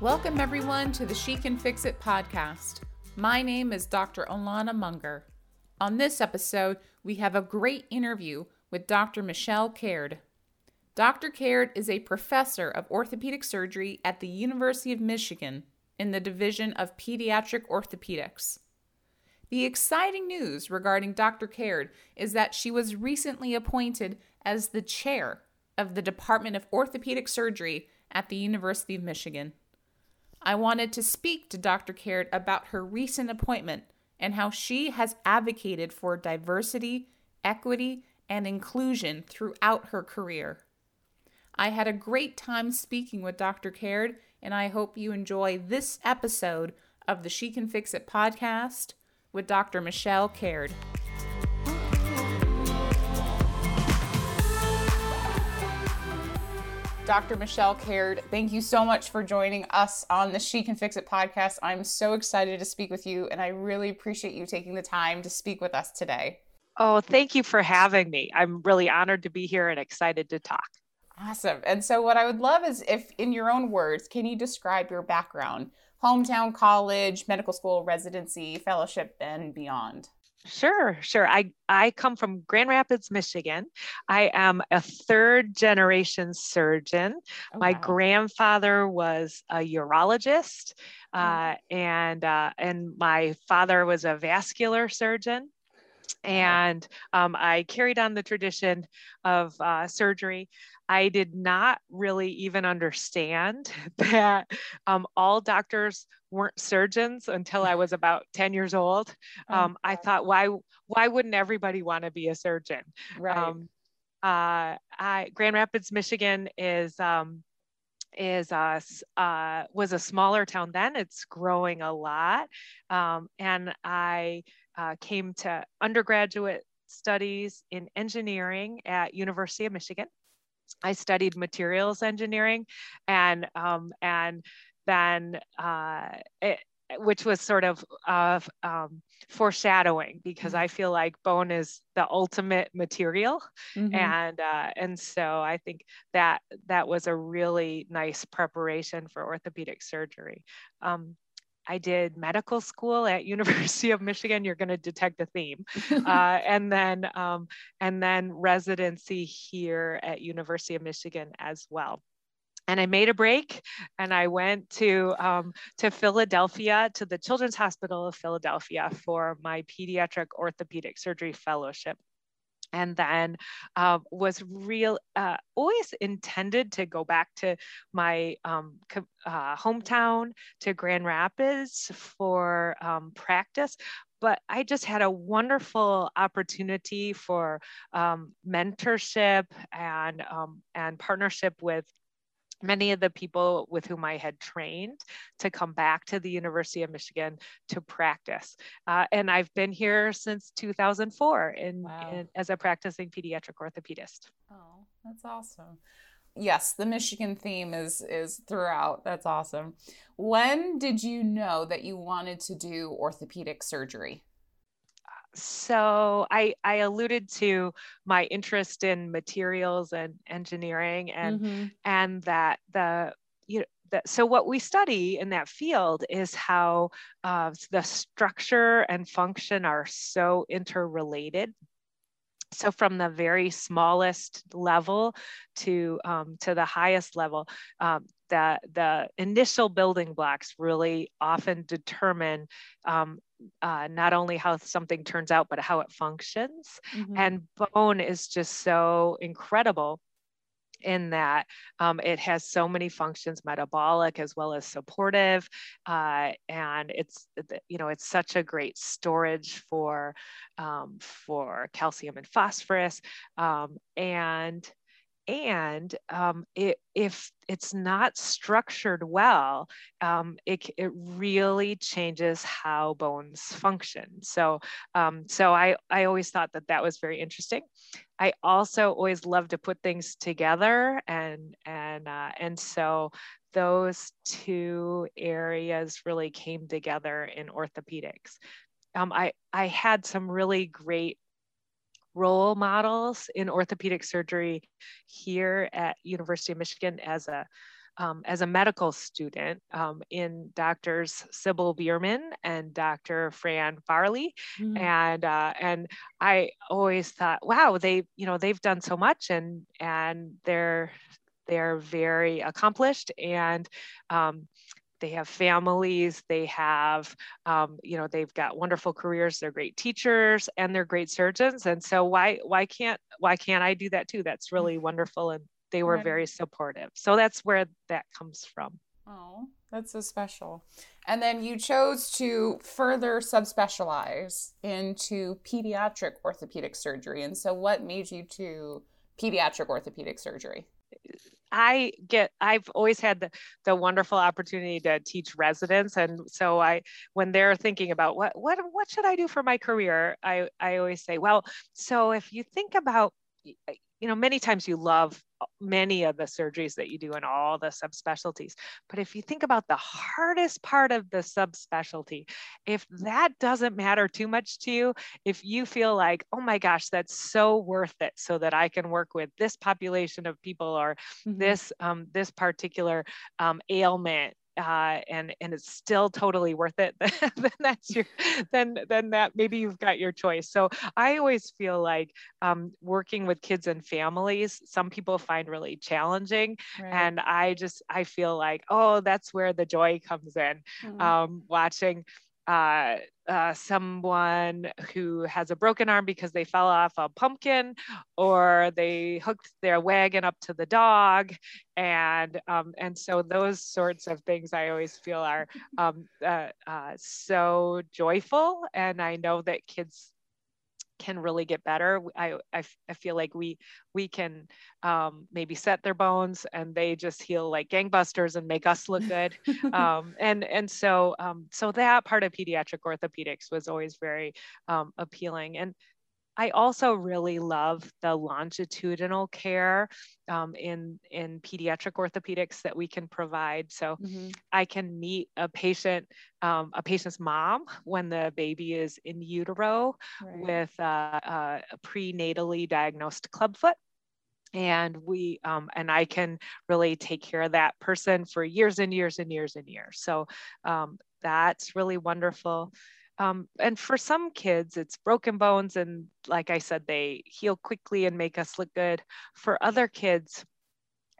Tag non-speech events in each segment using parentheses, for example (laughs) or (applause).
Welcome, everyone, to the She Can Fix It podcast. My name is Dr. Olana Munger. On this episode, we have a great interview with Dr. Michelle Caird. Dr. Caird is a professor of orthopedic surgery at the University of Michigan in the Division of Pediatric Orthopedics. The exciting news regarding Dr. Caird is that she was recently appointed as the chair of the Department of Orthopedic Surgery at the University of Michigan. I wanted to speak to Dr. Caird about her recent appointment and how she has advocated for diversity, equity, and inclusion throughout her career. I had a great time speaking with Dr. Caird, and I hope you enjoy this episode of the She Can Fix It podcast with Dr. Michelle Caird. Dr. Michelle Caird, thank you so much for joining us on the She Can Fix It podcast. I'm so excited to speak with you, and I really appreciate you taking the time to speak with us today. Oh, thank you for having me. I'm really honored to be here and excited to talk. Awesome. And so, what I would love is if, in your own words, can you describe your background, hometown college, medical school, residency, fellowship, and beyond? Sure, sure. I, I come from Grand Rapids, Michigan. I am a third generation surgeon. Oh, My wow. grandfather was a urologist, oh. uh, and uh, and my father was a vascular surgeon. And um, I carried on the tradition of uh, surgery. I did not really even understand (laughs) that um, all doctors weren't surgeons until I was about 10 years old. (laughs) Um, I thought, why, why wouldn't everybody want to be a surgeon? Right. Um, uh, I, Grand Rapids, Michigan is um, is uh, uh, was a smaller town then. It's growing a lot, um, and I uh, came to undergraduate studies in engineering at University of Michigan. I studied materials engineering, and um, and then uh, it, which was sort of uh, um, foreshadowing because mm-hmm. I feel like bone is the ultimate material, mm-hmm. and uh, and so I think that that was a really nice preparation for orthopedic surgery. Um, I did medical school at (laughs) University of Michigan. You're going to detect a theme, (laughs) uh, and then um, and then residency here at University of Michigan as well. And I made a break, and I went to um, to Philadelphia to the Children's Hospital of Philadelphia for my pediatric orthopedic surgery fellowship and then uh, was real uh, always intended to go back to my um, uh, hometown to grand rapids for um, practice but I just had a wonderful opportunity for um, mentorship and um, and partnership with many of the people with whom I had trained to come back to the University of Michigan to practice. Uh, and I've been here since 2004 in, wow. in, as a practicing pediatric orthopedist. Oh, that's awesome. Yes, the Michigan theme is is throughout. That's awesome. When did you know that you wanted to do orthopedic surgery? So I, I alluded to my interest in materials and engineering and mm-hmm. and that the you know that, so what we study in that field is how uh, the structure and function are so interrelated so from the very smallest level to um, to the highest level um, the the initial building blocks really often determine um, uh, not only how something turns out, but how it functions. Mm-hmm. And bone is just so incredible in that um, it has so many functions metabolic as well as supportive uh, and it's you know it's such a great storage for um, for calcium and phosphorus um, and and um, it, if it's not structured well, um, it, it really changes how bones function. So, um, so I, I always thought that that was very interesting. I also always love to put things together, and and uh, and so those two areas really came together in orthopedics. Um, I I had some really great role models in orthopedic surgery here at University of Michigan as a um, as a medical student um, in doctors Sybil Bierman and Dr. Fran Farley. Mm-hmm. And, uh, and I always thought, wow, they, you know, they've done so much and, and they're, they're very accomplished and um, they have families they have um, you know they've got wonderful careers they're great teachers and they're great surgeons and so why why can't why can't i do that too? That's really (laughs) wonderful and they were very supportive. So that's where that comes from. Oh that's so special. And then you chose to further subspecialize into pediatric orthopedic surgery and so what made you to pediatric orthopedic surgery I get I've always had the, the wonderful opportunity to teach residents. And so I when they're thinking about what what what should I do for my career I I always say well so if you think about you know many times you love many of the surgeries that you do in all the subspecialties. But if you think about the hardest part of the subspecialty, if that doesn't matter too much to you, if you feel like, oh my gosh, that's so worth it so that I can work with this population of people or mm-hmm. this um, this particular um, ailment uh, and and it's still totally worth it, (laughs) then that's your then then that maybe you've got your choice. So I always feel like um, working with kids and families, some people find really challenging, right. and I just I feel like oh that's where the joy comes in, mm-hmm. um, watching uh, uh, someone who has a broken arm because they fell off a pumpkin or they hooked their wagon up to the dog. And um, and so those sorts of things i always feel are um, uh, uh so joyful. And i know that kids can really get better. I, I, I feel like we we can um, maybe set their bones and they just heal like gangbusters and make us look good. (laughs) um, and and so um, so that part of pediatric orthopedics was always very um, appealing. And I also really love the longitudinal care um, in, in pediatric orthopedics that we can provide. So mm-hmm. I can meet a patient, um, a patient's mom when the baby is in utero right. with uh, uh, a prenatally diagnosed clubfoot and we um, and i can really take care of that person for years and years and years and years so um, that's really wonderful um, and for some kids, it's broken bones, and like I said, they heal quickly and make us look good. For other kids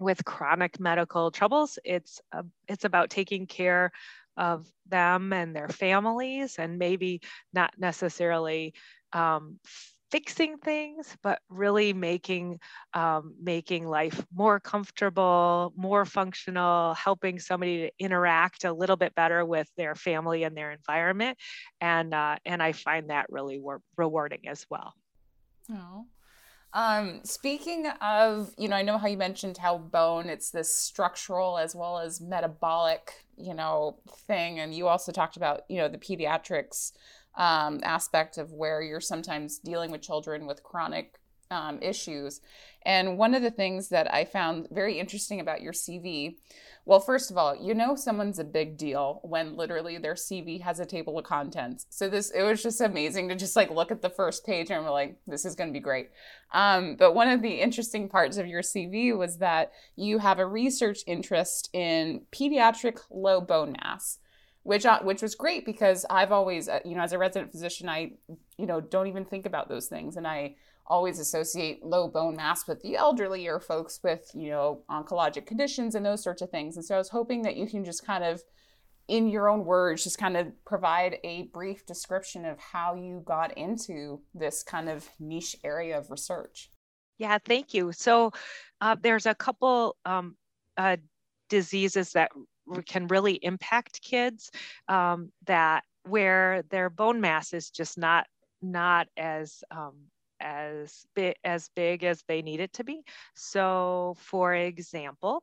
with chronic medical troubles, it's uh, it's about taking care of them and their families, and maybe not necessarily um, fixing things, but really making um, making life more comfortable, more functional, helping somebody to interact a little bit better with their family and their environment, and uh, and I find that really rewarding as well. Oh. Um, speaking of, you know, I know how you mentioned how bone, it's this structural as well as metabolic, you know, thing. And you also talked about, you know, the pediatrics um, aspect of where you're sometimes dealing with children with chronic um, issues. And one of the things that I found very interesting about your CV, well, first of all, you know someone's a big deal when literally their CV has a table of contents. So this it was just amazing to just like look at the first page and we're like, this is going to be great. Um, but one of the interesting parts of your CV was that you have a research interest in pediatric low bone mass which uh, which was great because I've always uh, you know as a resident physician I you know don't even think about those things and I always associate low bone mass with the elderly or folks with you know oncologic conditions and those sorts of things and so I was hoping that you can just kind of in your own words just kind of provide a brief description of how you got into this kind of niche area of research. Yeah, thank you. So uh, there's a couple um, uh, diseases that can really impact kids um, that where their bone mass is just not not as um, as big as big as they need it to be. So, for example,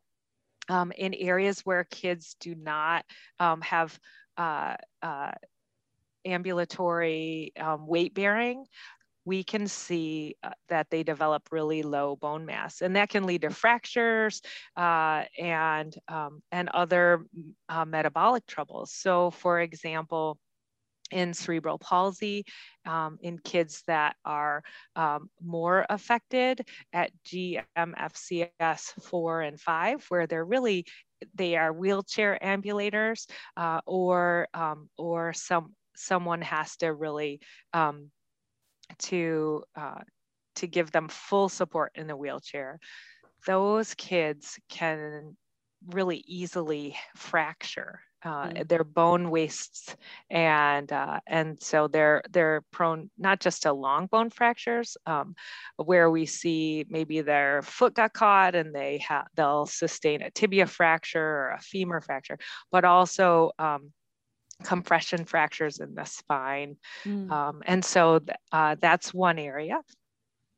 um, in areas where kids do not um, have uh, uh, ambulatory um, weight bearing, we can see uh, that they develop really low bone mass, and that can lead to fractures uh, and um, and other uh, metabolic troubles. So, for example, in cerebral palsy, um, in kids that are um, more affected at GMFCS 4 and 5, where they're really they are wheelchair ambulators uh, or um, or some someone has to really um, to uh, to give them full support in the wheelchair those kids can really easily fracture uh, mm. their bone wastes and uh, and so they're they're prone not just to long bone fractures um, where we see maybe their foot got caught and they have they'll sustain a tibia fracture or a femur fracture but also um, compression fractures in the spine mm. um, and so th- uh, that's one area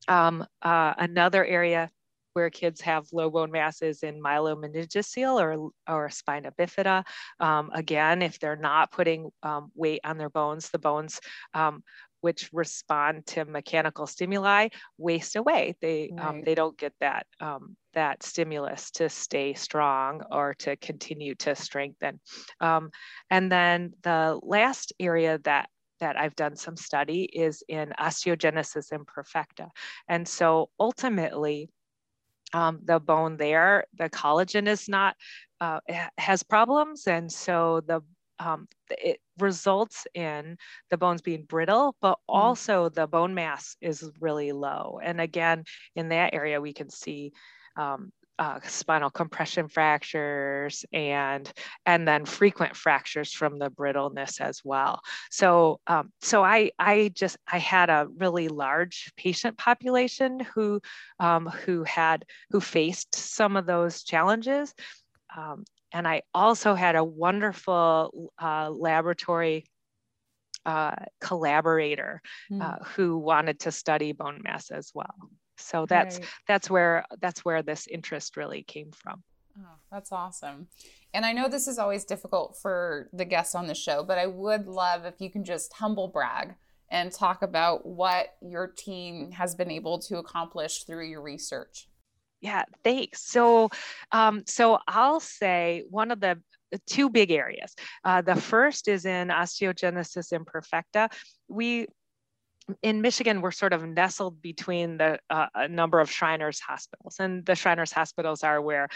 um, uh, another area where kids have low bone masses in myelomeningocele or, or spina bifida. Um, again, if they're not putting um, weight on their bones, the bones um, which respond to mechanical stimuli waste away. They um, they don't get that um, that stimulus to stay strong or to continue to strengthen. Um, and then the last area that that I've done some study is in osteogenesis imperfecta. And so ultimately, um, the bone there, the collagen is not, uh, has problems. And so the um, it results in the bones being brittle, but mm. also the bone mass is really low. And again, in that area, we can see um, uh, spinal compression fractures and and then frequent fractures from the brittleness as well. So um, so I I just I had a really large patient population who um, who had who faced some of those challenges. Um, and I also had a wonderful uh, laboratory uh, collaborator mm. who wanted to study bone mass as well so that's right. that's where that's where this interest really came from oh, that's awesome and i know this is always difficult for the guests on the show but i would love if you can just humble brag and talk about what your team has been able to accomplish through your research yeah thanks. So um, so i'll say one of the two big areas uh, the first is in osteogenesis imperfecta. We in Michigan, we're sort of nestled between the uh, a number of Shriners hospitals, and the Shriners hospitals are where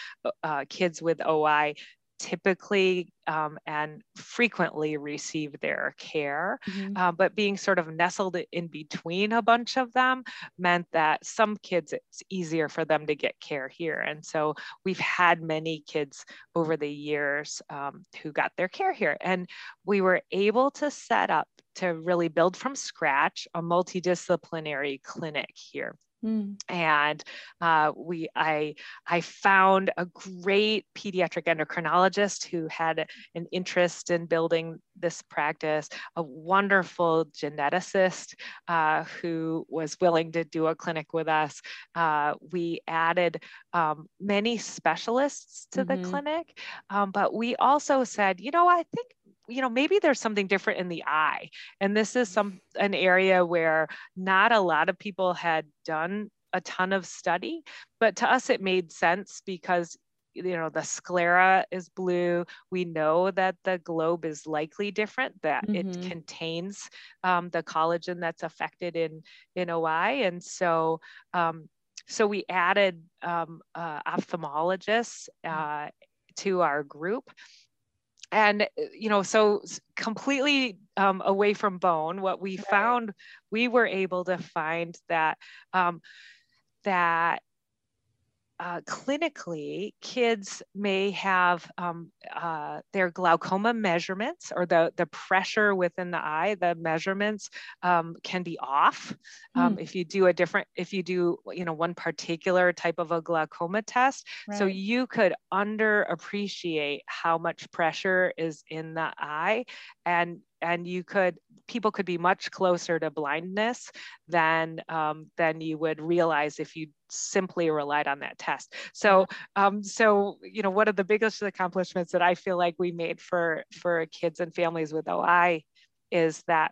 uh, kids with OI typically um, and frequently receive their care. Mm-hmm. Uh, but being sort of nestled in between a bunch of them meant that some kids, it's easier for them to get care here. And so we've had many kids over the years um, who got their care here. And we were able to set up to really build from scratch a multidisciplinary clinic here. Mm. And uh, we, I, I found a great pediatric endocrinologist who had an interest in building this practice, a wonderful geneticist uh, who was willing to do a clinic with us. Uh, we added um, many specialists to mm-hmm. the clinic, um, but we also said, you know, I think you know maybe there's something different in the eye. And this is some an area where not a lot of people had done a ton of study but to us it made sense because you know the sclera is blue. We know that the globe is likely different that mm-hmm. it contains um, the collagen that's affected in in oi and so um, so we added um, uh, ophthalmologists uh, to our group and uh, you know so completely um, away from bone what we found we were able to find that um, that uh, clinically, kids may have um, uh, their glaucoma measurements or the, the pressure within the eye, the measurements um, can be off. Um, mm. If you do a different, if you do, you know, one particular type of a glaucoma test. Right. So you could underappreciate how much pressure is in the eye and and you could people could be much closer to blindness than um, than you would realize if you simply relied on that test. So um, so you know one of the biggest accomplishments that I feel like we made for for kids and families with OI is that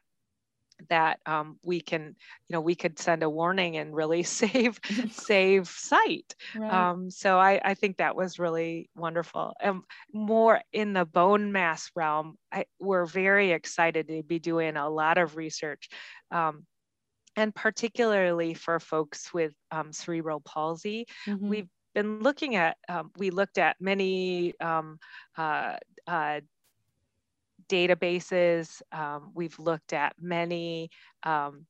that um, we can you know we could send a warning and really (laughs) save (laughs) save sight right. um, so I, I think that was really wonderful and more in the bone mass realm I, we're very excited to be doing a lot of research um, and particularly for folks with um, cerebral palsy mm-hmm. we've been looking at, um, we looked at many um, uh, uh, databases. Um, we've looked at many um,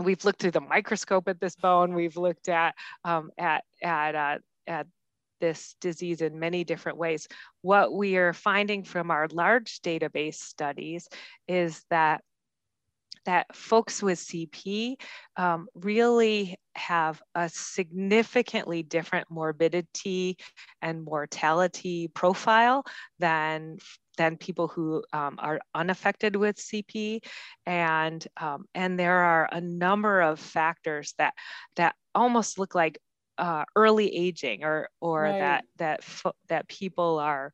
we've looked through the microscope at this bone. We've looked at um, at at uh, at this disease in many different ways. What we are finding from our large database studies is that that folks with CP um, really have a significantly different morbidity and mortality profile than than people who um, are unaffected with CP, and um, and there are a number of factors that that almost look like uh, early aging, or or right. that that that people are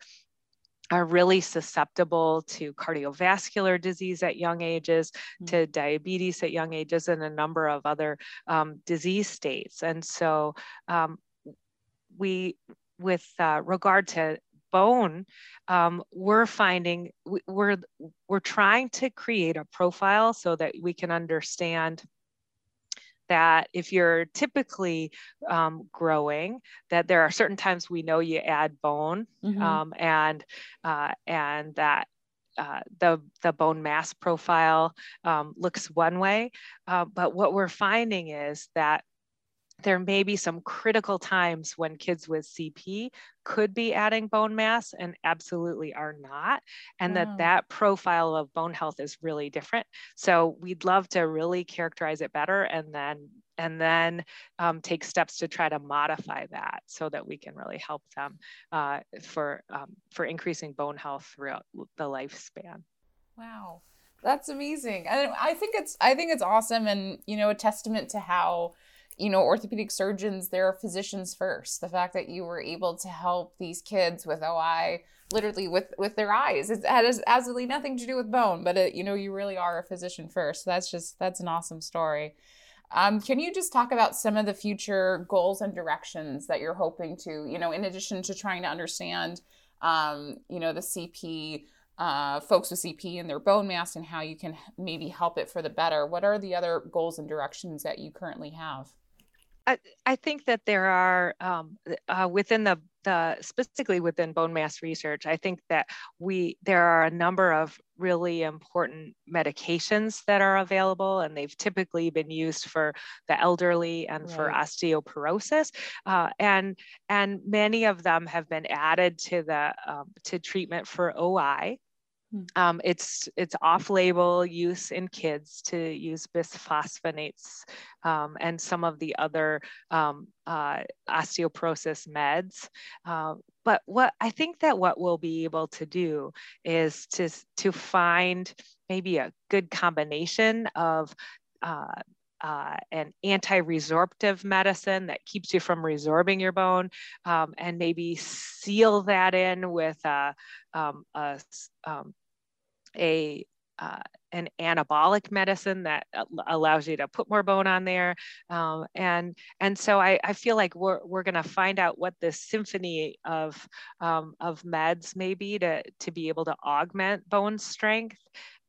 are really susceptible to cardiovascular disease at young ages, mm-hmm. to diabetes at young ages, and a number of other um, disease states. And so um, we, with uh, regard to bone, um, we're finding we're we're trying to create a profile so that we can understand that if you're typically um, growing, that there are certain times we know you add bone, mm-hmm. um, and uh, and that uh, the the bone mass profile um, looks one way, uh, but what we're finding is that there may be some critical times when kids with CP could be adding bone mass and absolutely are not and wow. that that profile of bone health is really different. So we'd love to really characterize it better and then and then um, take steps to try to modify that so that we can really help them uh, for um, for increasing bone health throughout the lifespan. Wow. That's amazing. And i think it's i think it's awesome and you know a testament to how you know, orthopedic surgeons, they're physicians first. The fact that you were able to help these kids with OI, literally with with their eyes, it has absolutely nothing to do with bone, but it, you know, you really are a physician first. So that's just that's an awesome story. Um, can you just talk about some of the future goals and directions that you're hoping to, you know, in addition to trying to understand, um, you know, the CP uh, folks with CP and their bone mass and how you can maybe help it for the better? What are the other goals and directions that you currently have? I, I think that there are um, uh, within the, the specifically within bone mass research, I think that we there are a number of really important medications that are available, and they've typically been used for the elderly and right. for osteoporosis, uh, and and many of them have been added to the um, to treatment for OI. Hmm. Um, it's it's off-label use in kids to use bisphosphonates um, and some of the other um, uh, osteoporosis meds. Uh, but what I think that what we'll be able to do is to to find maybe a good combination of uh, uh, an anti-resorptive medicine that keeps you from resorbing your bone, um, and maybe seal that in with a, um, a um, a uh, an anabolic medicine that allows you to put more bone on there. Um, and, and so I, I feel like we're, we're going to find out what this symphony of, um, of meds may be to, to be able to augment bone strength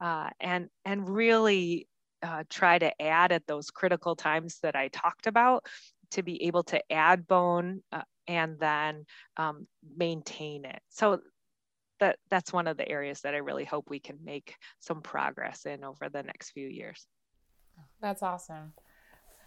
uh, and, and really uh, try to add at those critical times that I talked about to be able to add bone uh, and then um, maintain it. So that that's one of the areas that I really hope we can make some progress in over the next few years. That's awesome.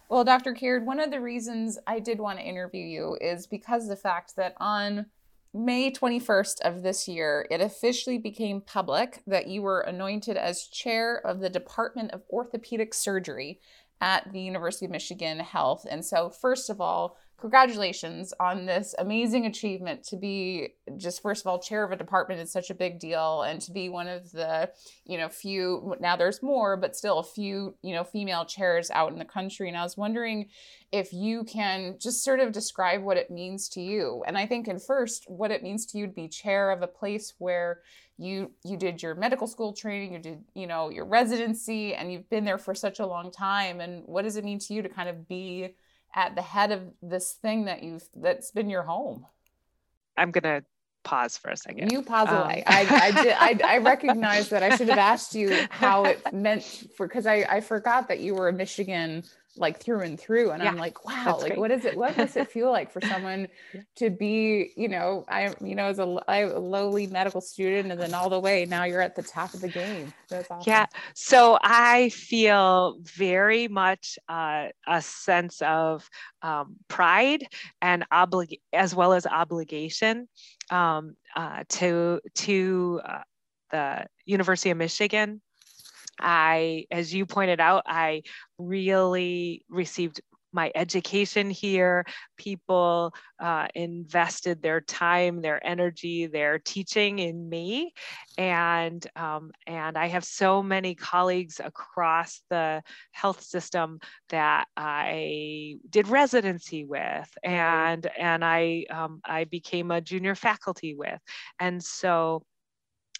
Well, Dr. Caird, one of the reasons I did want to interview you is because the fact that on May 21st of this year, it officially became public that you were anointed as chair of the Department of Orthopedic Surgery at the University of Michigan Health. And so, first of all, congratulations on this amazing achievement to be just first of all chair of a department is such a big deal and to be one of the you know few now there's more but still a few you know female chairs out in the country. And i was wondering if you can just sort of describe what it means to you. And i think in first what it means to you to be chair of a place where you you did your medical school training you did you know your residency and you've been there for such a long time. And what does it mean to you to kind of be at the head of this thing that you've that's been your home i'm gonna pause for a second you pause um. away i i did I, I (laughs) recognize that i should have asked you how it meant for because I, I forgot that you were a michigan like through and through. And yeah, I'm like, wow, like great. what is it? What does it feel like for (laughs) someone to be, you know, I, you know, as a, a lowly medical student and then all the way now you're at the top of the game. That's awesome. Yeah. So I feel very much uh, a sense of um, pride and oblig as well as obligation um, uh, to to uh, the University of Michigan I, as you pointed out, I really received my education here. People uh, invested their time, their energy, their teaching in me, and um, and I have so many colleagues across the health system that I did residency with, and and I um, I became a junior faculty with, and so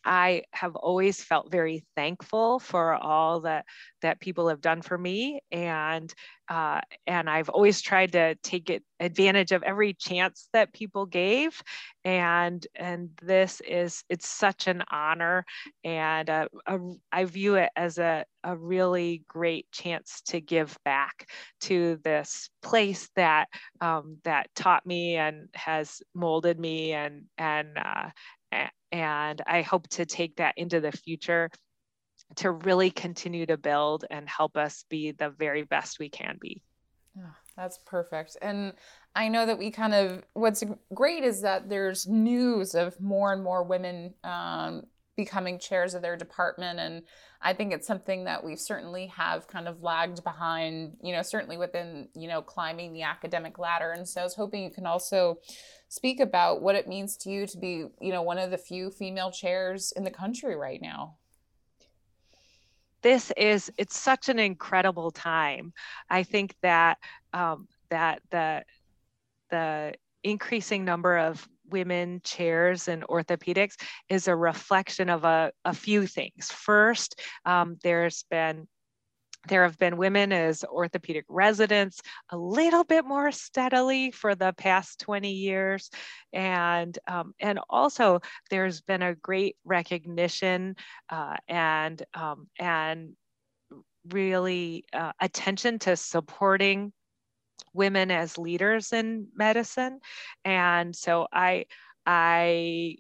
I have always felt very thankful for all that that people have done for me, and uh, and I've always tried to take it advantage of every chance that people gave, and and this is it's such an honor, and uh, a, I view it as a a really great chance to give back to this place that um, that taught me and has molded me and and uh, and I hope to take that into the future to really continue to build and help us be the very best we can be. Oh, that's perfect. And I know that we kind of, what's great is that there's news of more and more women um, becoming chairs of their department. And I think it's something that we certainly have kind of lagged behind, you know, certainly within, you know, climbing the academic ladder. And so I was hoping you can also speak about what it means to you to be, you know, one of the few female chairs in the country right now. This is it's such an incredible time. I think that um, that the the increasing number of women chairs in orthopedics is a reflection of a, a few things. First, um, there's been there have been women as orthopedic residents a little bit more steadily for the past 20 years. And, um, and also there's been a great recognition uh, and, um, and really uh, attention to supporting women as leaders in medicine. And so I, I,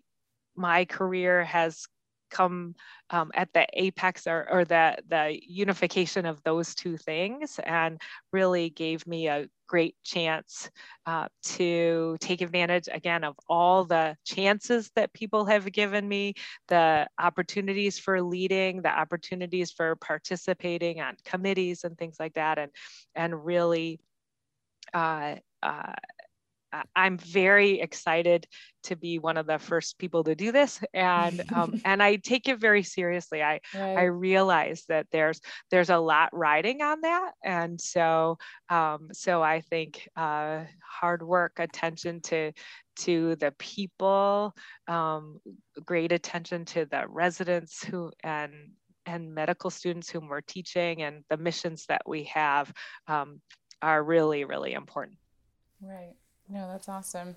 my career has come um, at the apex or, or the, the unification of those two things and really gave me a great chance uh, to take advantage again of all the chances that people have given me, the opportunities for leading, the opportunities for participating on committees and things like that, and, and really uh, uh, I'm very excited to be one of the first people to do this, and um, (laughs) and I take it very seriously. I right. I realize that there's there's a lot riding on that, and so um, so I think uh, hard work, attention to to the people, um, great attention to the residents who and and medical students whom we're teaching, and the missions that we have um, are really really important. Right. No, that's awesome.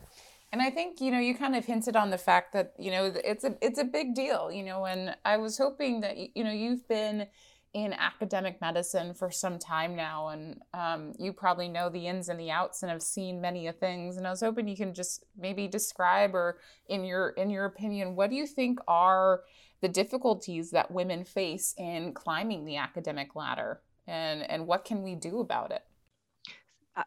And I think, you know, you kind of hinted on the fact that, you know, it's a it's a big deal, you know, and I was hoping that you know, you've been in academic medicine for some time now and um, you probably know the ins and the outs and have seen many of things and i was hoping you can just maybe describe or in your in your opinion what do you think are the difficulties that women face in climbing the academic ladder and and what can we do about it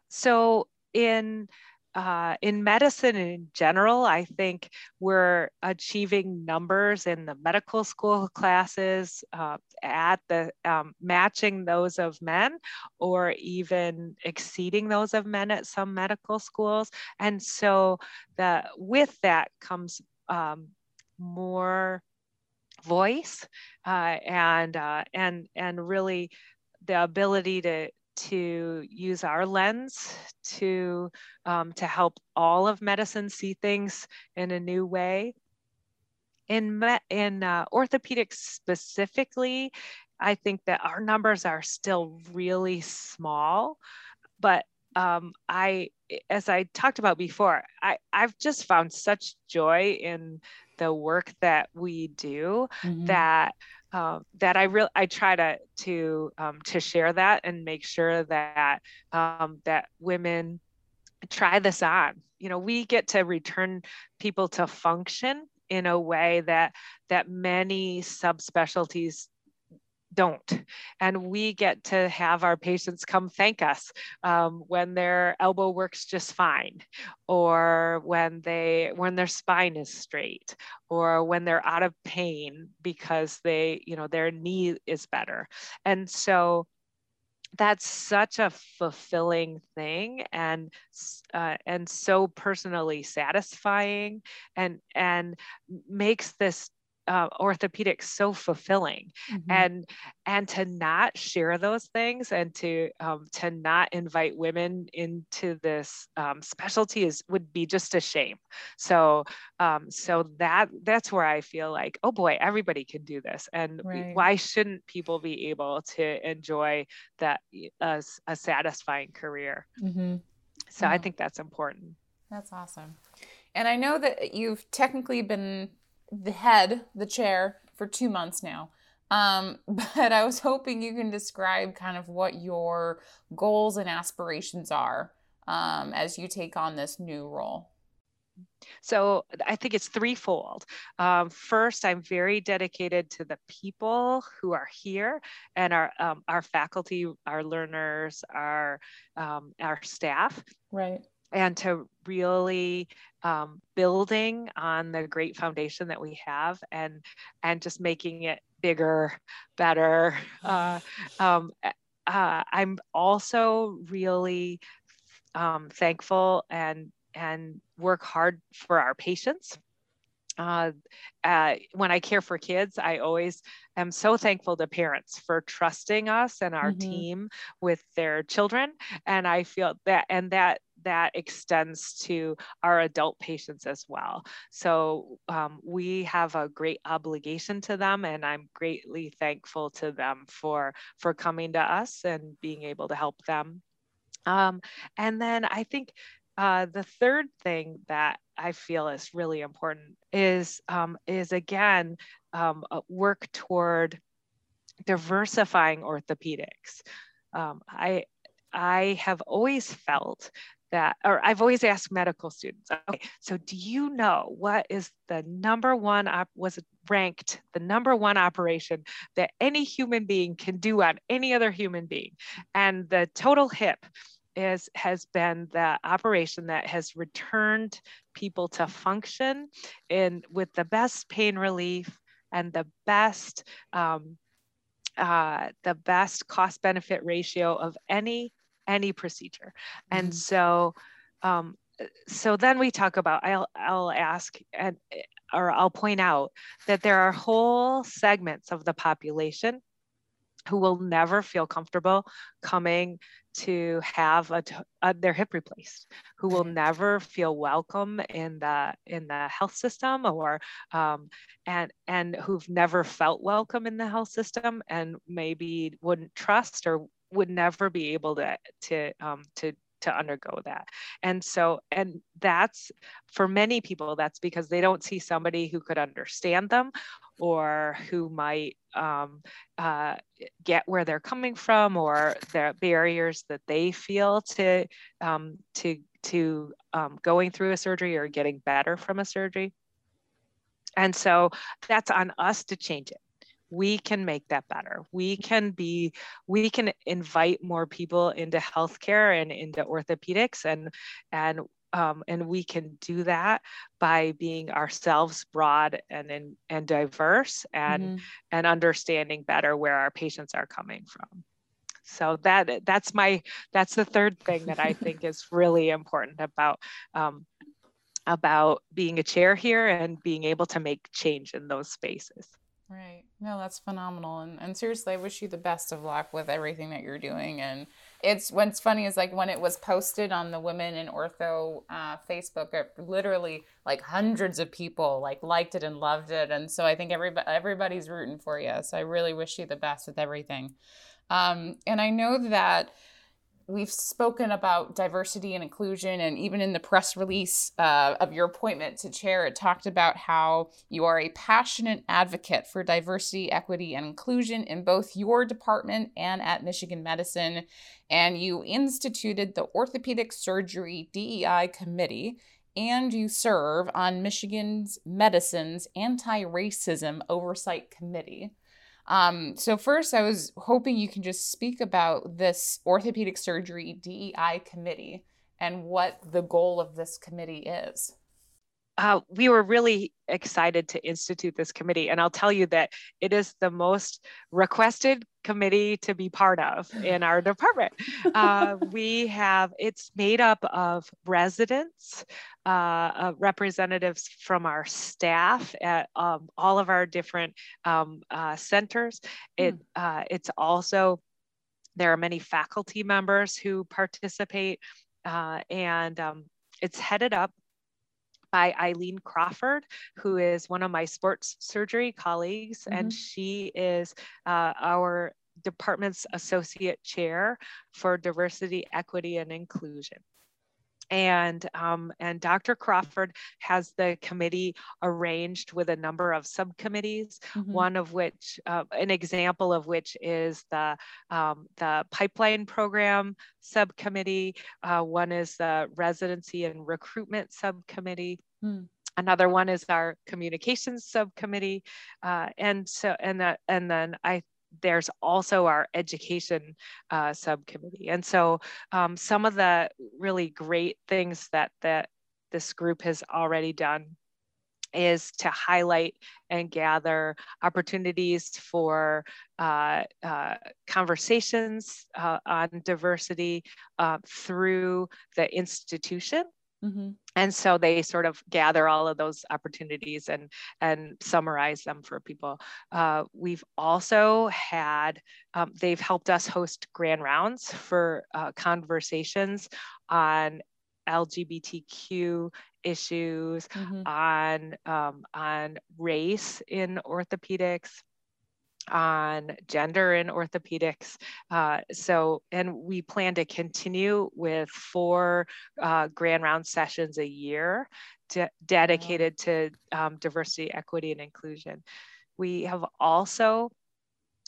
so in uh, in medicine in general, I think we're achieving numbers in the medical school classes uh, at the um, matching those of men or even exceeding those of men at some medical schools. And so the, with that comes um, more voice uh, and, uh, and, and really the ability to, to use our lens to um, to help all of medicine see things in a new way. In me- in uh, orthopedics specifically, I think that our numbers are still really small, but um, I, as I talked about before, I, I've just found such joy in the work that we do mm-hmm. that um, that I really I try to to um, to share that and make sure that um, that women try this on. You know, we get to return people to function in a way that that many subspecialties don't. And we get to have our patients come thank us um, when their elbow works just fine, or when they when their spine is straight, or when they're out of pain because they, you know, their knee is better. And so that's such a fulfilling thing and uh, and so personally satisfying and and makes this uh, orthopedics so fulfilling mm-hmm. and and to not share those things and to um, to not invite women into this um, specialty is would be just a shame so um, so that that's where i feel like oh boy everybody can do this and right. why shouldn't people be able to enjoy that uh, a satisfying career mm-hmm. so yeah. i think that's important that's awesome and i know that you've technically been the head, the chair, for two months now. Um, (laughs) but I was hoping you can describe kind of what your goals and aspirations are um, as you take on this new role. So I think it's threefold. Um, first, I'm very dedicated to the people who are here and our um, our faculty, our learners, our um, our staff. Right and to really um, building on the great foundation that we have and and just making it bigger better uh, um, uh, i'm also really um, thankful and and work hard for our patients uh, uh, when I care for kids, I always am so thankful to parents for trusting us and our mm-hmm. team with their children. And I feel that, and that that extends to our adult patients as well. So um, we have a great obligation to them, and I'm greatly thankful to them for for coming to us and being able to help them. Um, and then I think uh, the third thing that I feel is really important is um, is again um, work toward diversifying orthopedics. Um, I I have always felt that, or I've always asked medical students, okay, so do you know what is the number one, op- was ranked the number one operation that any human being can do on any other human being? And the total hip is has been the operation that has returned people to function in with the best pain relief and the best um, uh, the best cost benefit ratio of any any procedure. Mm-hmm. And so, um, so then we talk about, I'll, I'll ask and, or I'll point out that there are whole segments of the population who will never feel comfortable coming to have a, a, their hip replaced who will never feel welcome in the in the health system or um, and and who've never felt welcome in the health system and maybe wouldn't trust or would never be able to to um, to to undergo that. And so and that's for many people that's because they don't see somebody who could understand them or who might um, uh, get where they're coming from or the barriers that they feel to um, to to um, going through a surgery or getting better from a surgery. And so that's on us to change it we can make that better. We can be, we can invite more people into healthcare and into orthopedics and, and um, and we can do that by being ourselves broad and and, and diverse and mm-hmm. and understanding better where our patients are coming from so that that's my that's the third thing that i think is (laughs) really important about um, about being a chair here and being able to make change in those spaces Right. No, that's phenomenal. And, and seriously, I wish you the best of luck with everything that you're doing. And it's what's funny is like when it was posted on the Women in Ortho uh, Facebook, it literally like hundreds of people like liked it and loved it. And so I think everybody everybody's rooting for you. So I really wish you the best with everything. Um, and I know that we've spoken about diversity and inclusion, and even in the press release uh, of your appointment to chair, it talked about how you are a passionate advocate for diversity, equity, and inclusion in both your department and at Michigan Medicine. And you instituted the Orthopedic Surgery DEI Committee, and you serve on Michigan's Medicine's Anti Racism Oversight Committee. Um, so first, I was hoping you can just speak about this orthopedic surgery DEI committee and what the goal of this committee is. Uh, we were really excited to institute this committee. And I'll tell you that it is the most requested committee to be part of (laughs) in our department. Uh, we have, it's made up of residents, uh, uh, representatives from our staff at um, all of our different um, uh, centers. It, hmm. it's also, there are many faculty members who participate and um, it's headed up by Eileen Crawford, who is one of my sports surgery colleagues, mm-hmm. and she is uh, our department's associate chair for diversity, equity, and inclusion and um, and Dr. Crawford has the committee arranged with a number of subcommittees. Mm-hmm. One of which, uh, an example of which, is the um, the pipeline program subcommittee. Uh, one is the residency and recruitment subcommittee. Mm. Another one is our communications subcommittee, uh, and so and that and then I there's also our education uh, subcommittee. And so um, some of the really great things that, that this group has already done is to highlight and gather opportunities for uh, uh, conversations uh, on diversity uh, through the institution Mm-hmm. And so they sort of gather all of those opportunities and and summarize them for people. Uh, we've also had um, they've helped us host grand rounds for uh, conversations on LGBTQ issues, mm-hmm. on um, on race in orthopedics, on gender in orthopedics. Uh, so, and we plan to continue with four uh, grand round sessions a year de- dedicated to um, diversity, equity, and inclusion. We have also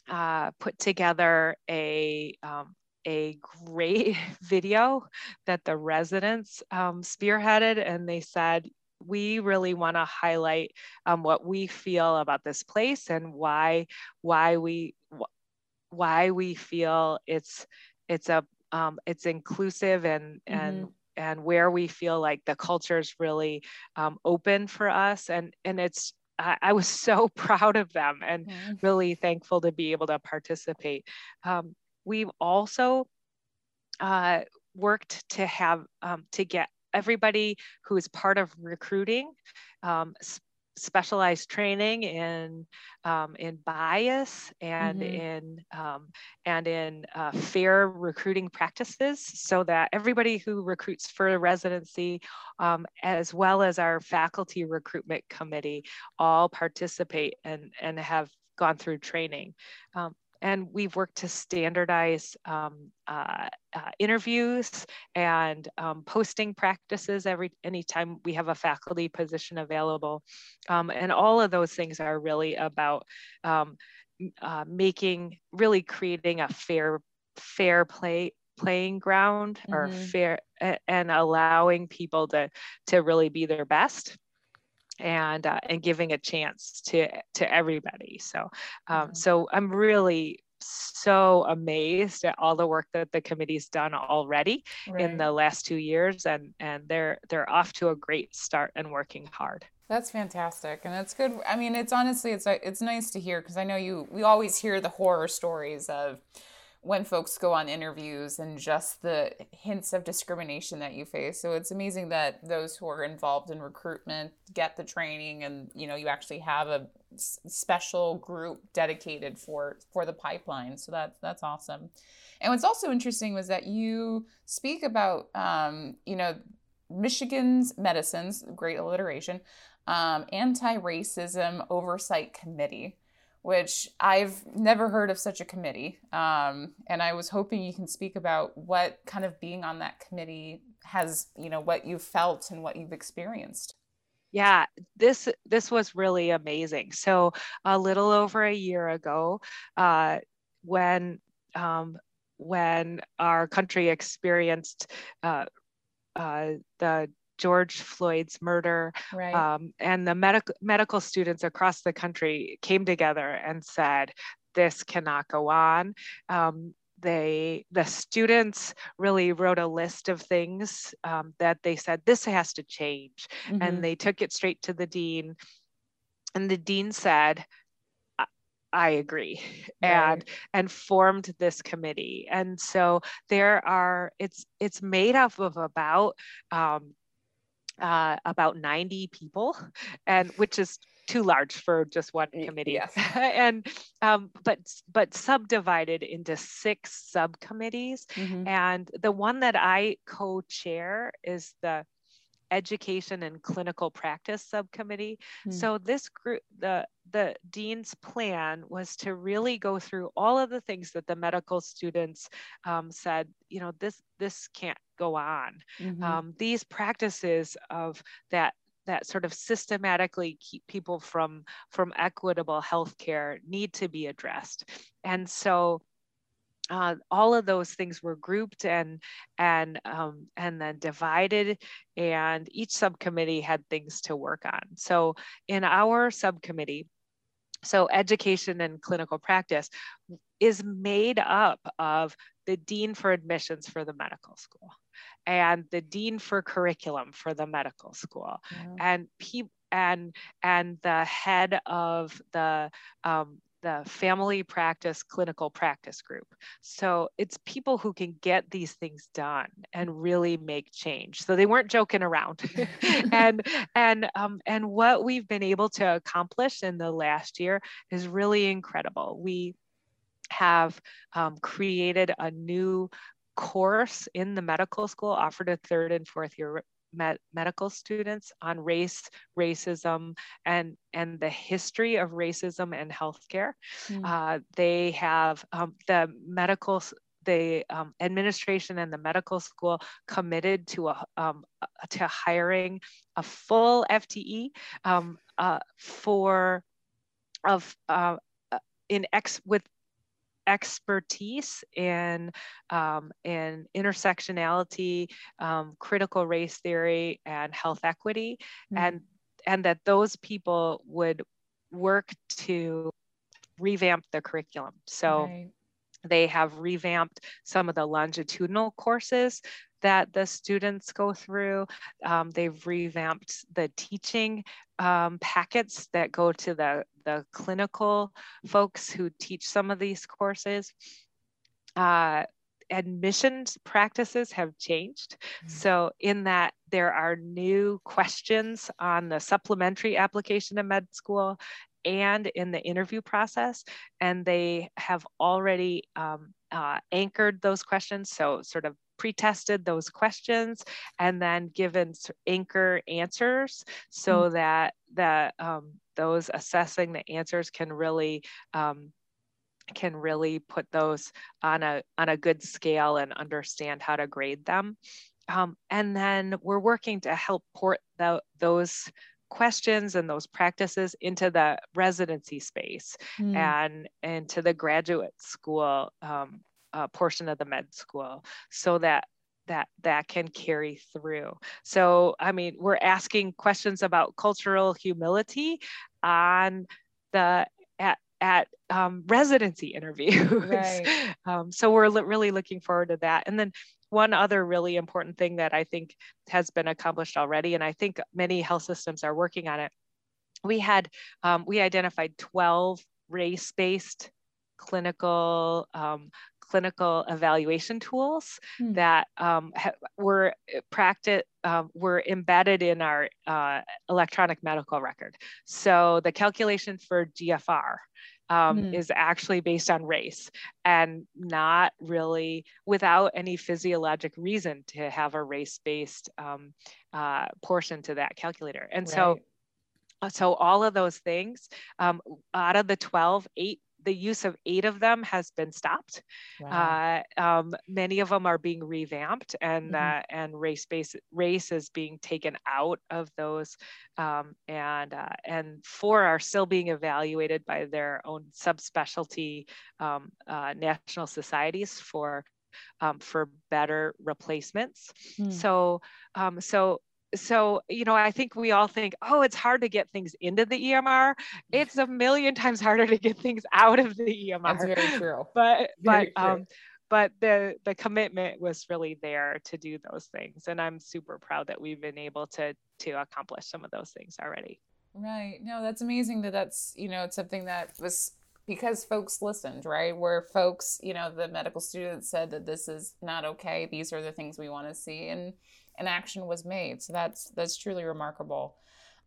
uh, put together a um, a great (laughs) video that the residents um, spearheaded, and they said, we really want to highlight um, what we feel about this place and why why we why we feel it's it's a um, it's inclusive and mm-hmm. and and where we feel like the culture is really um, open for us and and it's I, I was (laughs) so proud of them and mm-hmm. really thankful to be able to participate um, we've also uh, worked to have um, to get everybody who is part of recruiting um, specialized training in um, in bias and mm-hmm. in um, and in uh, fair recruiting practices, so that everybody who recruits for residency, um, as well as our faculty recruitment committee, all participate and and have gone through training. Um, and we've worked to standardize um, uh, uh, interviews and um, posting practices every anytime we have a faculty position available um, and all of those things are really about um, uh, making really creating a fair fair play playing ground mm-hmm. or fair and allowing people to to really be their best and uh, and giving a chance to to everybody so um, mm-hmm. so i'm really so amazed at all the work that the committee's done already right. in the last two years and and they're they're off to a great start and working hard that's fantastic and it's good i mean it's honestly it's it's nice to hear because i know you we always hear the horror stories of when folks go on interviews and just the hints of discrimination that you face. So it's amazing that those who are involved in recruitment get the training and you know you actually have a special group dedicated for for the pipeline. So that's that's awesome. And what's also interesting was that you speak about um, you know Michigan's medicines, great alliteration, um, anti-racism oversight committee which I've never heard of such a committee. Um, and I was hoping you can speak about what kind of being on that committee has, you know, what you've felt and what you've experienced. Yeah, this this was really amazing. So a little over a year ago, uh, when um, when our country experienced uh, uh, the George Floyd's murder, right. um, and the medical medical students across the country came together and said, "This cannot go on." Um, they the students really wrote a list of things um, that they said this has to change, mm-hmm. and they took it straight to the dean, and the dean said, I agree (laughs) right. and and formed this committee. And so there are it's it's made up of about um, uh, about 90 people (laughs) and which is too large for just one committee yes. (laughs) and um, but but subdivided into six subcommittees mm-hmm. and the one that i co-chair is the education and clinical practice subcommittee. Mm. So this group, the the dean's plan was to really go through all of the things that the medical students um, said. You know, this this can't go on. Mm-hmm. Um, these practices of that that sort of systematically keep people from from equitable healthcare need to be addressed. And so uh, all of those things were grouped and and um, and then divided and each subcommittee had things to work on. So in our subcommittee so education and clinical practice is made up of the dean for admissions for the medical school and the dean for curriculum for the medical school. And people and and the head of the um, the family practice clinical practice group. So it's people who can get these things done and really make change. So they weren't joking around. (laughs) and and um, and what we've been able to accomplish in the last year is really incredible. We have um, created a new course in the medical school offered to third and fourth year med- medical students on race, racism, and and the history of racism and healthcare. Mm. Uh, they have um, the medical the um, administration and the medical school committed to a um, to hiring a full FTE um, uh, for of uh, uh, in X with expertise in um, in intersectionality, um, critical race theory, and health equity, mm-hmm. and and that those people would work to revamp the curriculum. So. Right. They have revamped some of the longitudinal courses that the students go through. Um, they've revamped the teaching um, packets that go to the, the clinical folks who teach some of these courses. Uh, admissions practices have changed. Mm-hmm. So, in that, there are new questions on the supplementary application to med school and in the interview process, and they have already um, uh, anchored those questions. So, sort of pre-tested those questions and then given anchor answers so mm-hmm. that that um, those assessing the answers can really um, can really put those on a on a good scale and understand how to grade them um, and then we're working to help port the, those questions and those practices into the residency space mm. and into the graduate school um, uh, portion of the med school so that that that can carry through. So i mean we're asking questions about cultural humility on the at at um, residency interviews. Right. (laughs) um, so we're li- really looking forward to that. And then one other really important thing that i think has been accomplished already and i think many health systems are working on it. We had um, we identified 12 race-based clinical um, clinical evaluation tools hmm. that um, ha- were eh, practice um, were embedded in our uh, electronic medical record. So the calculation for GFR um, hmm. is actually based on race and not really without any physiologic reason to have a race-based um, uh, portion to that calculator. And right. so so all of those things um, out of the 12 eight the use of eight of them has been stopped. Wow. Uh, um, many of them are being revamped, and mm-hmm. uh, and race based race is being taken out of those, um, and uh, and four are still being evaluated by their own subspecialty um, uh, national societies for um, for better replacements. Mm. So um, so so you know i think we all think oh it's hard to get things into the emr it's a million times harder to get things out of the emr that's very true. (laughs) But very but true. um but the the commitment was really there to do those things and i'm super proud that we've been able to to accomplish some of those things already. Right. No that's amazing that that's you know it's something that was because folks listened right? Where folks you know the medical students said that this is not okay these are the things we want to see and an action was made. So that's that's truly remarkable.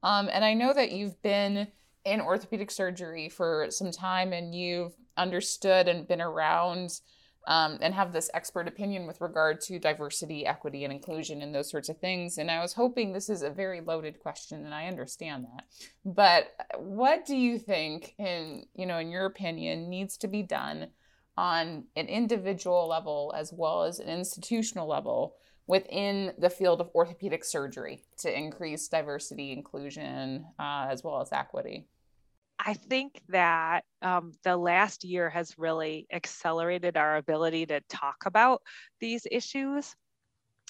Um, and I know that you've been in orthopedic surgery for some time, and you've understood and been around. Um, and have this expert opinion with regard to diversity, equity, and inclusion, and those sorts of things. And I was hoping this is a very loaded question, and I understand that. But what do you think, in you know, in your opinion, needs to be done on an individual level as well as an institutional level within the field of orthopedic surgery to increase diversity, inclusion, uh, as well as equity? I think that um, the last year has really accelerated our ability to talk about these issues.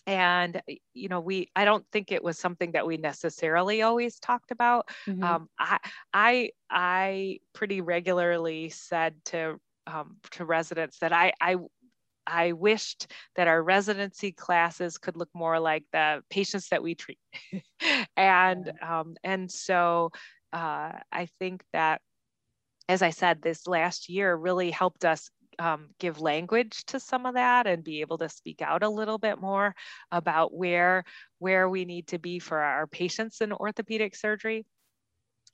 And you know, we I don't think it was something that we necessarily always talked about. Mm-hmm. Um, I I I pretty regularly said to um, to residents that I I I wished that our residency classes could look more like the patients that we treat. (laughs) and um, and so uh, I think that, as I said, this last year really helped us um, give language to some of that and be able to speak out a little bit more about where where we need to be for our patients in orthopedic surgery.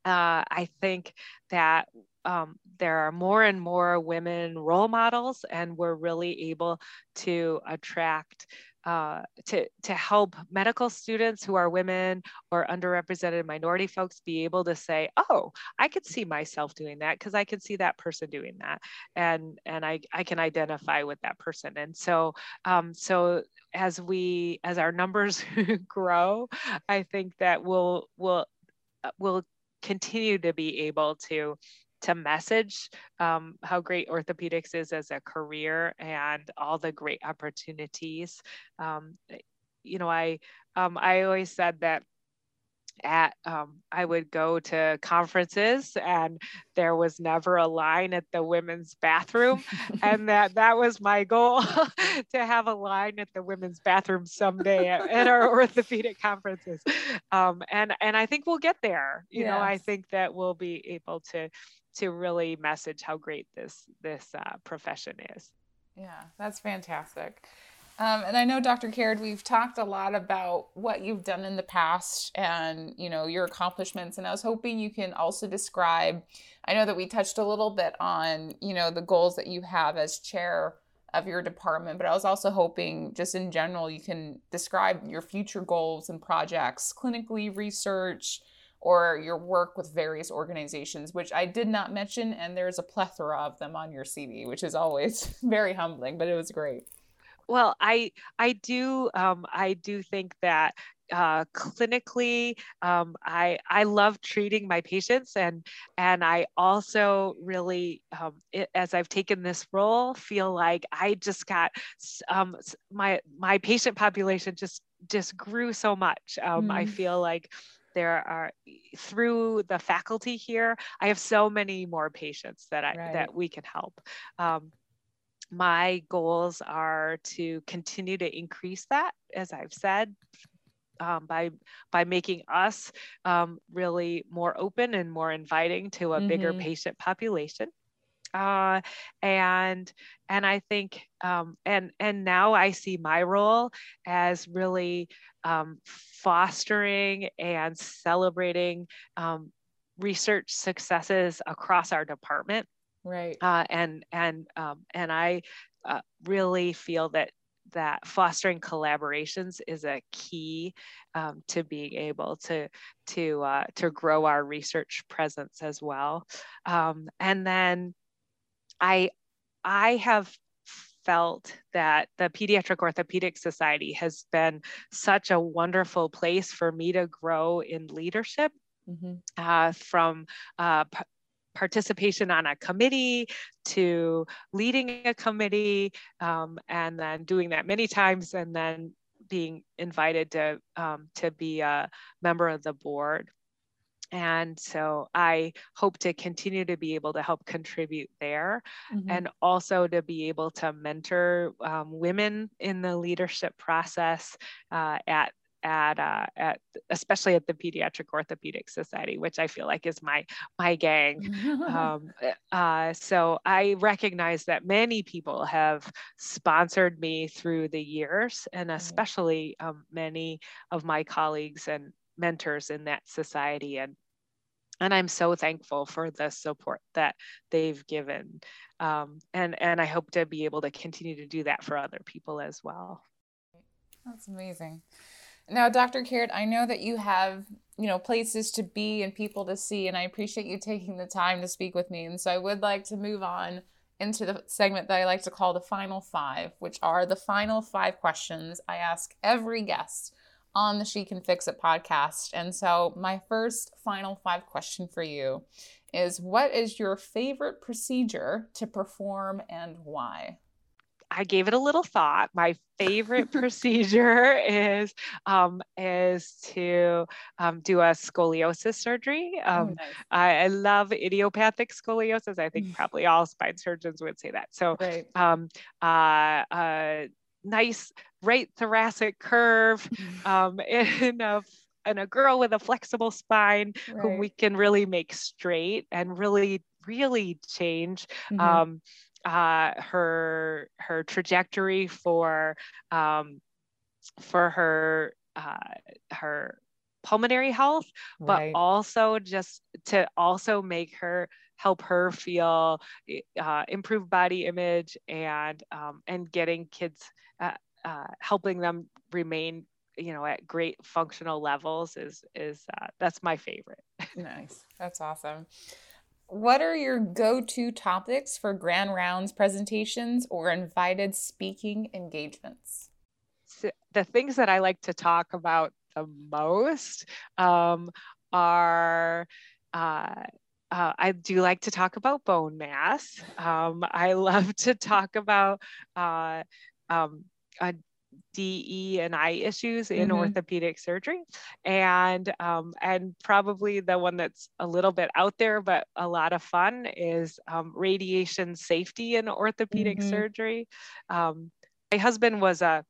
Uh, I think that um, there are more and more women role models, and we're really able to attract uh, to to help medical students who are women or underrepresented minority folks be able to say, "Oh, I could see myself doing that because I can see that person doing that, and and I I can identify with that person." And so um, so as we as our numbers (laughs) grow, I think that we'll we'll, we'll continue to be able to to message um, how great orthopedics is as a career and all the great opportunities. Um, you know, I um, I always said that at um, I would go to conferences and there was never a line at the women's bathroom (laughs) and that that was my goal (laughs) to have a line at the women's bathroom someday at, at our (laughs) orthopedic conferences um, and and I think we'll get there you yes. know I think that we'll be able to to really message how great this this uh, profession is. Yeah, that's fantastic. Um, and I know, Dr. Caird, we've talked a lot about what you've done in the past and you know your accomplishments. And I was hoping you can also describe. I know that we touched a little bit on you know the goals that you have as chair of your department, but I was also hoping, just in general, you can describe your future goals and projects, clinically, research, or your work with various organizations, which I did not mention, and there's a plethora of them on your CV, which is always (laughs) very humbling, but it was great. Well, I I do um, I do think that uh, clinically um, I I love treating my patients and and I also really um, it, as I've taken this role feel like I just got um, my my patient population just just grew so much. Mm. I feel like there are through the faculty here i have so many more patients that i right. that we can help um, my goals are to continue to increase that as i've said um, by by making us um, really more open and more inviting to a mm-hmm. bigger patient population uh, and and I think um, and and now I see my role as really um, fostering and celebrating um, research successes across our department. Right. Uh, and and um, and I uh, really feel that that fostering collaborations is a key um, to being able to to uh, to grow our research presence as well. Um, and then I I have felt that the Pediatric Orthopedic Society has been such a wonderful place for me to grow in leadership. Mm-hmm. Uh, from uh, p- participation on a committee to leading a committee um, and then doing that many times and then being invited to um, to be a member of the board and so I hope to continue to be able to help contribute there mm-hmm. and also to be able to mentor um, women in the leadership process uh, at at uh, at especially at the Pediatric Orthopedic Society, which I feel like is my my gang. (laughs) um, uh, so I recognize that many people have sponsored me through the years, and especially um, many of my colleagues and mentors in that society and and I'm so thankful for the support that they've given. Um, and, and I hope to be able to continue to do that for other people as well. That's amazing. Now, Dr. Caird, I know that you have, you know, places to be and people to see, and I appreciate you taking the time to speak with me. And so I would like to move on into the segment that I like to call the final five, which are the final five questions I ask every guest on the She Can Fix It podcast. And so, my first final five question for you is What is your favorite procedure to perform and why? I gave it a little thought. My favorite (laughs) procedure is um, is to um, do a scoliosis surgery. Oh, um, oh, nice. I, I, love idiopathic scoliosis. I think mm. probably all spine surgeons would say that. So, right. um, uh, uh, nice right thoracic curve mm-hmm. um, (laughs) in a and a girl with a flexible spine right. whom we can really make straight and really really change mm-hmm. um, uh, her her trajectory for um, for her uh, her pulmonary health but right. also just to also make her help her feel uh, improve body image and um, and getting kids uh, uh, helping them remain you know at great functional levels is is uh, that's my favorite. (laughs) Nice. That's awesome. What are your go-to topics for grand rounds presentations or invited speaking engagements? So the things that i like to talk about the most um, are uh, uh, I do like to talk about bone mass. Um, I (laughs) love to talk about uh, um, DE and I issues in mm-hmm. orthopedic surgery, and um, and probably the one that's a little bit out there but a lot of fun is um, radiation safety in orthopedic mm-hmm. surgery. Um, my husband was a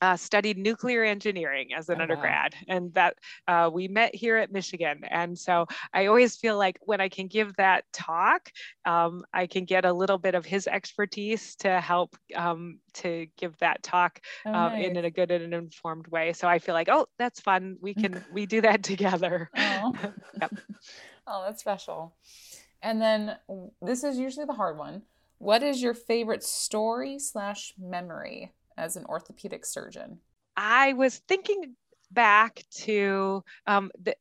uh, studied nuclear engineering as an oh, undergrad, wow. and that uh, we met here at Michigan. And so I always feel like when I can give that talk, um, I can get a little bit of his expertise to help um, to give that talk oh, uh, nice. in, in, a good and informed way. So I feel like, oh, that's fun. We can we do that (laughs) together. Oh, (laughs) yep. (laughs) oh that's special. And then this is usually the hard one. What is your favorite story slash memory as an orthopedic surgeon? I was thinking back to um, the,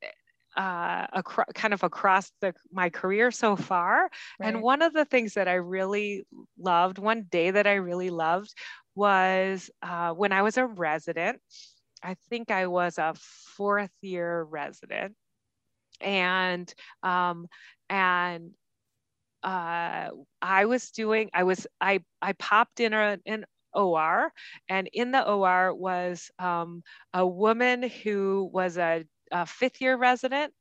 uh, acro- kind of across the, my career so far. Right. And one of the things that I really loved, one day that I really loved, was uh, when I was a resident. I think I was a fourth year resident, and um, and uh, I was doing. I was I I popped in a in OR, and in the OR was um, a woman who was a, a fifth year resident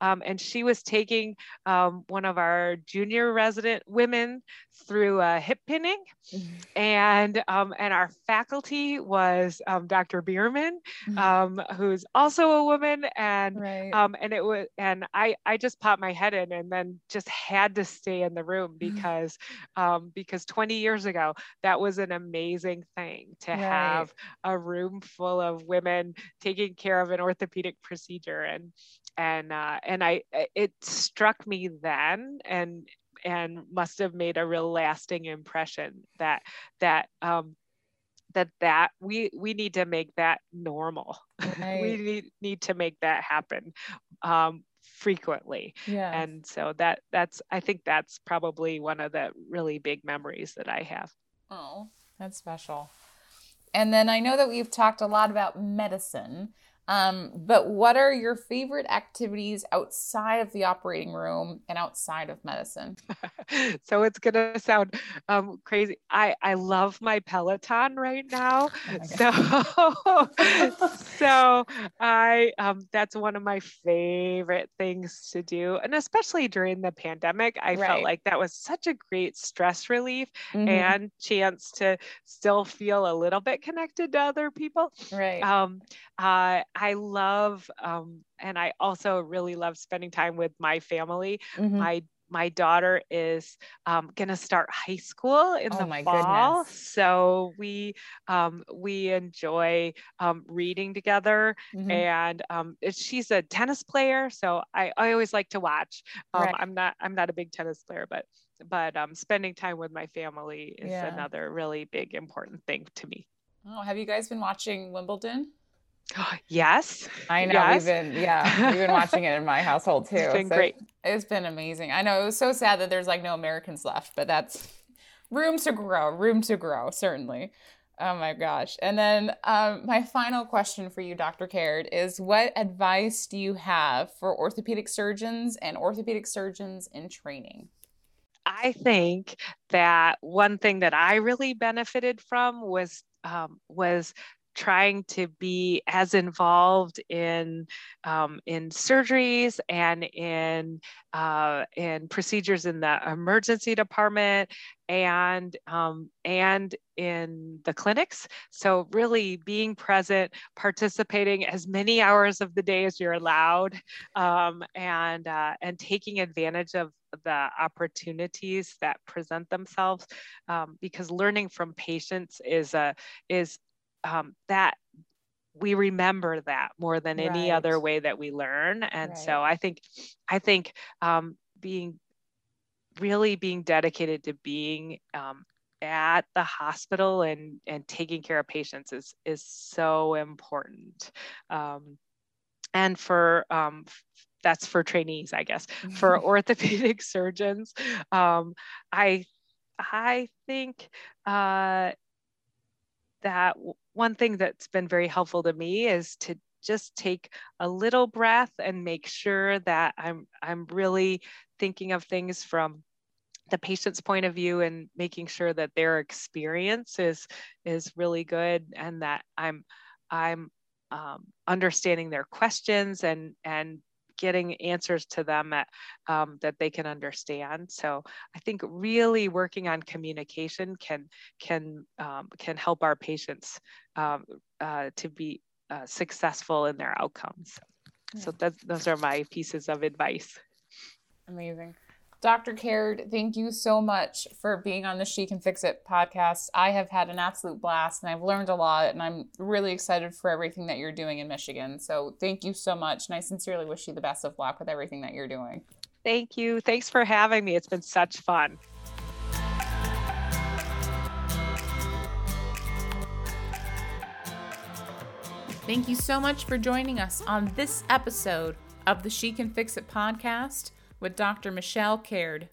um, and she was taking um, one of our junior resident women through a hip pinning. Mm-hmm. And, um, and our faculty was um, Dr. Bierman, mm-hmm. Um, who's also a woman. And, right. Um, and it was, and I, I just popped my head in and then just had to stay in the room mm-hmm. because, because 20 years ago, that was an amazing thing to right. have a room full of women taking care of an orthopedic procedure. And, and uh, and I it struck me then and and must have made a real lasting impression that that um, that that we we need to make that normal (laughs) Right. we need need to make that happen um, frequently yeah. and so that that's i think that's probably one of the really big memories that i have Oh, that's special. And then I know that we've talked a lot about medicine, um, but what are your favorite activities outside of the operating room and outside of medicine? (laughs) so it's gonna sound um, crazy. I I love my Peloton right now. (laughs) Oh so (laughs) so I um, that's one of my favorite things to do, and especially during the pandemic, I Right. felt like that was such a great stress relief Mhm. and chance to still feel a little bit connected to other people. right. Um, uh, I love, um, and I also really love spending time with my family. Mhm. My my daughter is um, going to start high school in Oh the my fall, goodness. so we um, we enjoy um, reading together. Mhm. And um, it- she's a tennis player, so I, I always like to watch. Um, Right. I'm not I'm not a big tennis player, but but um, spending time with my family is Yeah. another really big important thing to me. Oh, have you guys been watching Wimbledon? (gasps) yes, I know Yes. we've been, yeah, (laughs) we've been watching it in my household too. It's been So great. It's been amazing. I know it was so sad that there's like no Americans left, but that's room to grow, room to grow, certainly. Oh my gosh. And then um, my final question for you, Dr. Caird, is what advice do you have for orthopedic surgeons and orthopedic surgeons in training? I think that one thing that I really benefited from was um, was trying to be as involved in um, in surgeries and in uh, in procedures in the emergency department and um, and in the clinics. So really being present, participating as many hours of the day as you're allowed, um, and uh, and taking advantage of the opportunities that present themselves um, because learning from patients is a is um, that we remember that more than any Right. other way that we learn and Right. so i think i think um, being really being dedicated to being um, at the hospital and and taking care of patients is is so important um, and for um, that's for trainees i guess for (laughs) orthopedic (laughs) surgeons um, i i think uh, that one thing that's been very helpful to me is to just take a little breath and make sure that i'm i'm really thinking of things from the patient's point of view and making sure that their experience is is really good and that i'm i'm um, understanding their questions and and getting answers to them at, um, that they can understand. So i think really working on communication can can um, can help our patients um, uh, to be uh, successful in their outcomes. So that's, those are my pieces of advice. Amazing. Dr. Caird, thank you so much for being on the She Can Fix It podcast. I have had an absolute blast and I've learned a lot, and I'm really excited for everything that you're doing in Michigan. So, thank you so much. And I sincerely wish you the best of luck with everything that you're doing. thank you thanks for having me it's been such fun Thank you so much for joining us on this episode of the She Can Fix It podcast with Dr. Michelle Caird.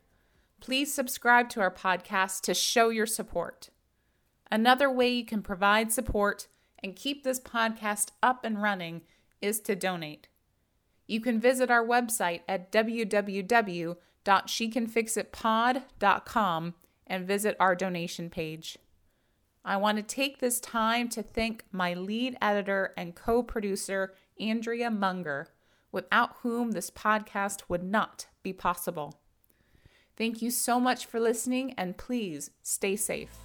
Please subscribe to our podcast to show your support. Another way you can provide support and keep this podcast up and running is to donate. You can visit our website at www.shecanfixitpod.com and visit our donation page. I want to take this time to thank my lead editor and co producer, Andrea Munger, without whom this podcast would not be possible. Thank you so much for listening, and please stay safe.